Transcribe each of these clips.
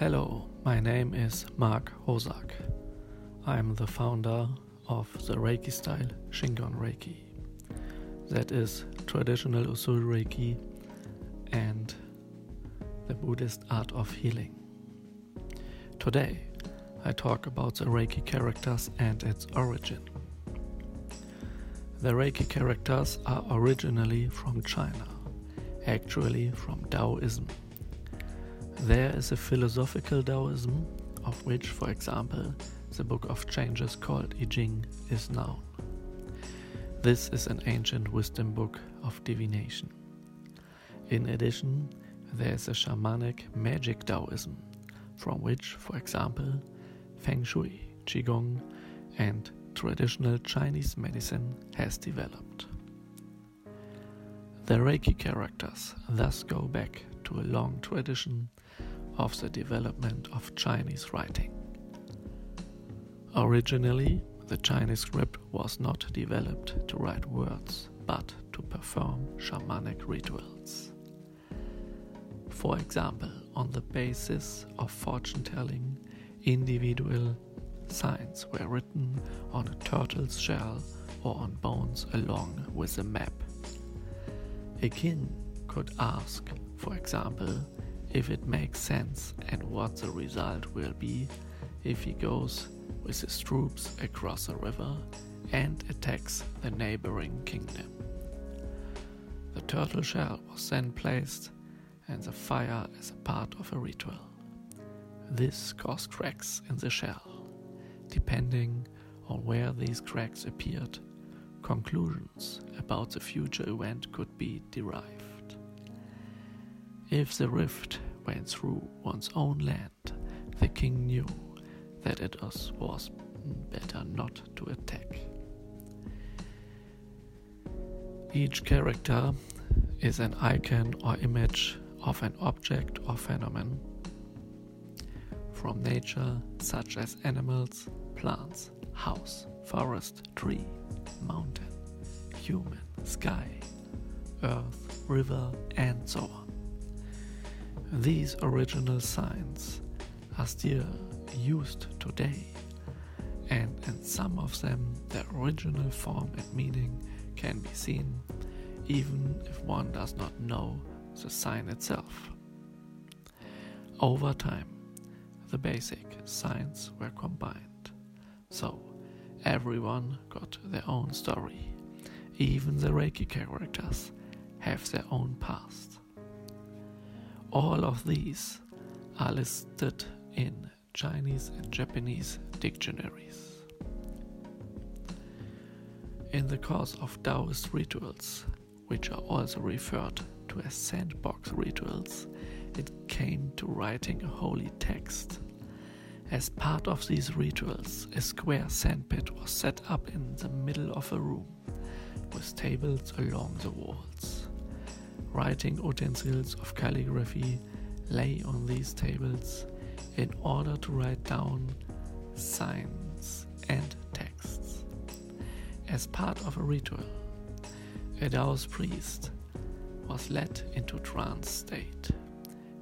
Hello, my name is Mark Hosak. I'm the founder of the Reiki style Shingon Reiki. That is traditional Usui Reiki and the Buddhist art of healing. Today, I talk about the Reiki characters and its origin. The Reiki characters are originally from China, actually from Taoism. There is a philosophical Taoism, of which, for example, the Book of Changes called I Ching is known. This is an ancient wisdom book of divination. In addition, there is a shamanic magic Taoism, from which, for example, Feng Shui, Qigong, and traditional Chinese medicine has developed. The Reiki characters thus go back to a long tradition of the development of Chinese writing. Originally, the Chinese script was not developed to write words, but to perform shamanic rituals. For example, on the basis of fortune telling, individual signs were written on a turtle's shell or on bones along with a map. A king could ask, for example, if it makes sense and what the result will be if he goes with his troops across a river and attacks the neighboring kingdom. The turtle shell was then placed and the fire as a part of a ritual. This caused cracks in the shell. Depending on where these cracks appeared, conclusions about the future event could be derived. If the rift went through one's own land, the king knew that it was, better not to attack. Each character is an icon or image of an object or phenomenon from nature, such as animals, plants, house, forest, tree, mountain, human, sky, earth, river, and so on. These original signs are still used today, and in some of them, the original form and meaning can be seen even if one does not know the sign itself. Over time, the basic signs were combined, so everyone got their own story. Even the Reiki characters have their own past. All of these are listed in Chinese and Japanese dictionaries. In the course of Taoist rituals, which are also referred to as sandbox rituals, it came to writing a holy text. As part of these rituals, a square sandpit was set up in the middle of a room, with tables along the walls. Writing utensils of calligraphy lay on these tables in order to write down signs and texts. As part of a ritual, a Taoist priest was led into trance state.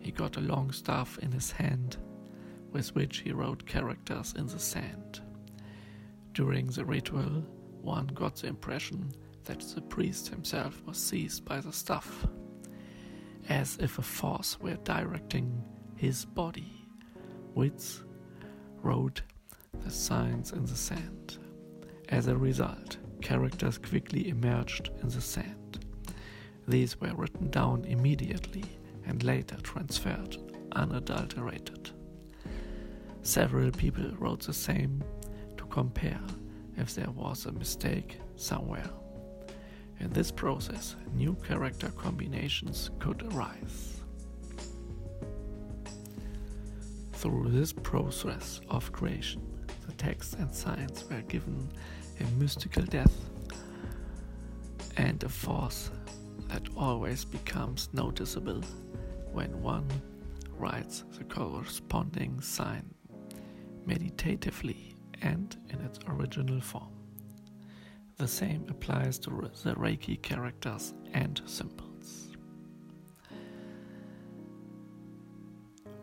He got a long staff in his hand with which he wrote characters in the sand. During the ritual, one got the impression that the priest himself was seized by the stuff, as if a force were directing his body. Wits wrote the signs in the sand. As a result, characters quickly emerged in the sand. These were written down immediately and later transferred unadulterated. Several people wrote the same to compare if there was a mistake somewhere. In this process, new character combinations could arise. Through this process of creation, the text and signs were given a mystical depth and a force that always becomes noticeable when one writes the corresponding sign meditatively and in its original form. The same applies to the Reiki characters and symbols.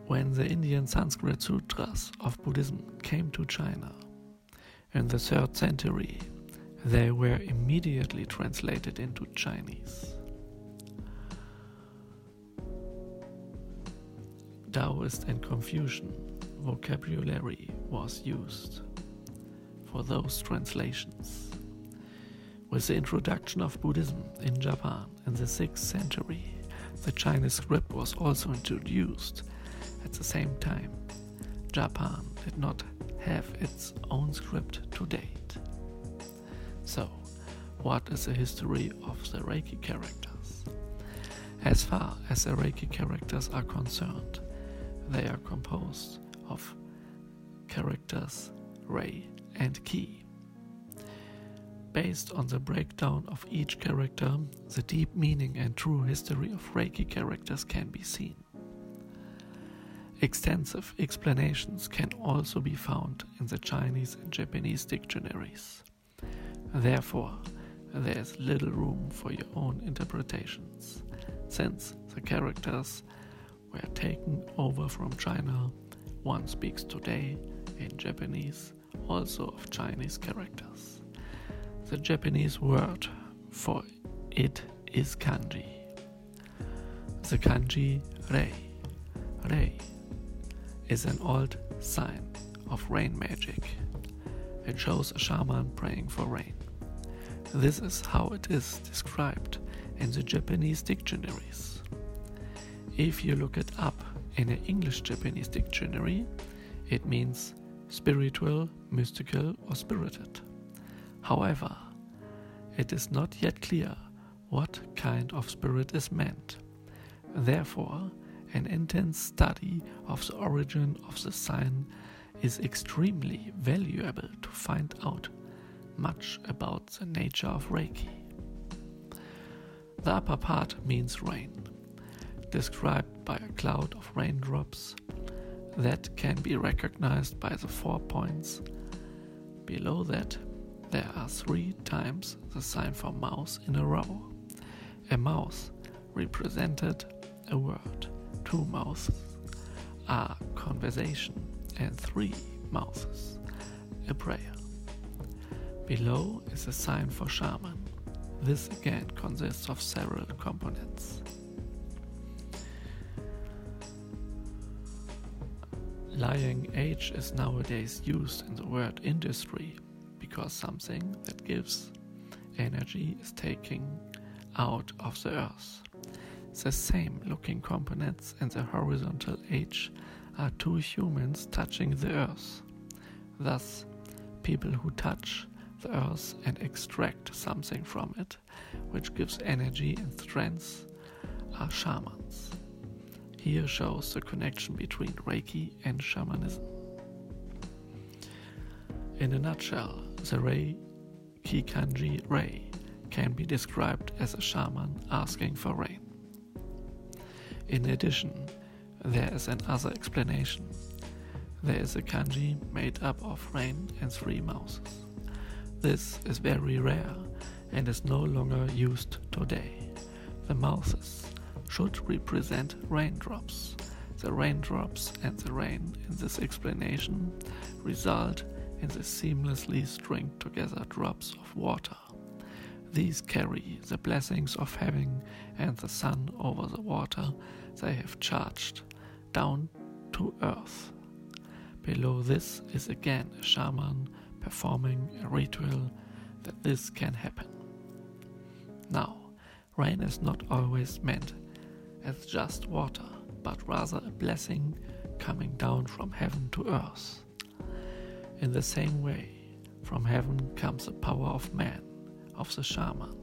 When the Indian Sanskrit sutras of Buddhism came to China in the 3rd century, they were immediately translated into Chinese. Taoist and Confucian vocabulary was used for those translations. With the introduction of Buddhism in Japan in the 6th century, the Chinese script was also introduced at the same time. Japan did not have its own script to date. So, what is the history of the Reiki characters? As far as the Reiki characters are concerned, they are composed of characters Rei and Ki. Based on the breakdown of each character, the deep meaning and true history of Reiki characters can be seen. Extensive explanations can also be found in the Chinese and Japanese dictionaries. Therefore, there is little room for your own interpretations, since the characters were taken over from China. One speaks today in Japanese also of Chinese characters. The Japanese word for it is kanji. The kanji rei. Rei is an old sign of rain magic. It shows a shaman praying for rain. This is how it is described in the Japanese dictionaries. If you look it up in an English Japanese dictionary, it means spiritual, mystical, or spirited. However, it is not yet clear what kind of spirit is meant. Therefore, an intense study of the origin of the sign is extremely valuable to find out much about the nature of Reiki. The upper part means rain, described by a cloud of raindrops that can be recognized by the four points. Below that, there are three times the sign for mouse in a row. A mouse represented a word, two mouses are conversation, and three mouses a prayer. Below is a sign for shaman. This again consists of several components. Lying age is nowadays used in the word industry because something that gives energy is taken out of the earth. The same looking components in the horizontal age are two humans touching the earth. Thus, people who touch the earth and extract something from it, which gives energy and strength, are shamans here shows the connection between Reiki and shamanism. In a nutshell, the Reiki kanji Rei can be described as a shaman asking for rain. In addition, there is another explanation. There is a kanji made up of rain and three mouses. This is very rare and is no longer used today. The mouses should represent raindrops. The raindrops and the rain in this explanation result in the seamlessly stringed together drops of water. These carry the blessings of heaven and the sun over the water they have charged down to earth. Below this is again a shaman performing a ritual that this can happen. Now, rain is not always meant as just water, but rather a blessing coming down from heaven to earth. In the same way, from heaven comes the power of man, of the shaman,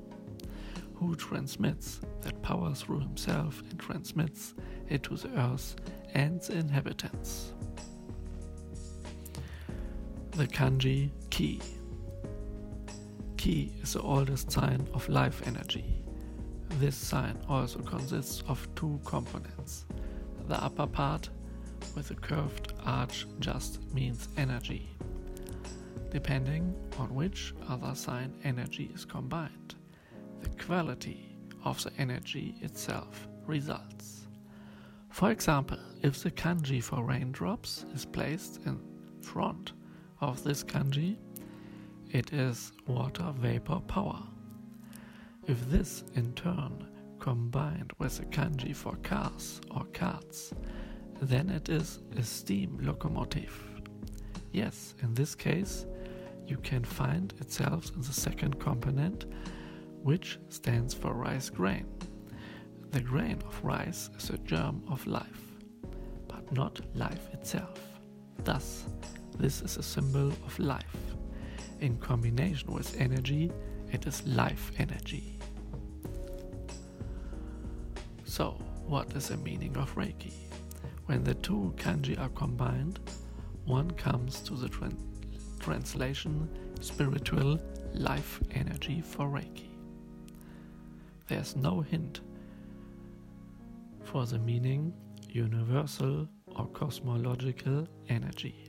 who transmits that power through himself and transmits it to the earth and the inhabitants. The kanji Ki. Ki is the oldest sign of life energy this sign also consists of two components. The upper part with a curved arch just means energy. Depending on which other sign energy is combined, the quality of the energy itself results. For example, if the kanji for raindrops is placed in front of this kanji, it is water vapor power. If this in turn combined with the kanji for cars or carts, then it is a steam locomotive. Yes, in this case, you can find itself in the second component, which stands for rice grain. The grain of rice is a germ of life, but not life itself. Thus, this is a symbol of life. In combination with energy, it is life energy. So, what is the meaning of Reiki? When the two kanji are combined, one comes to the tran- translation spiritual life energy for Reiki. There's no hint for the meaning universal or cosmological energy.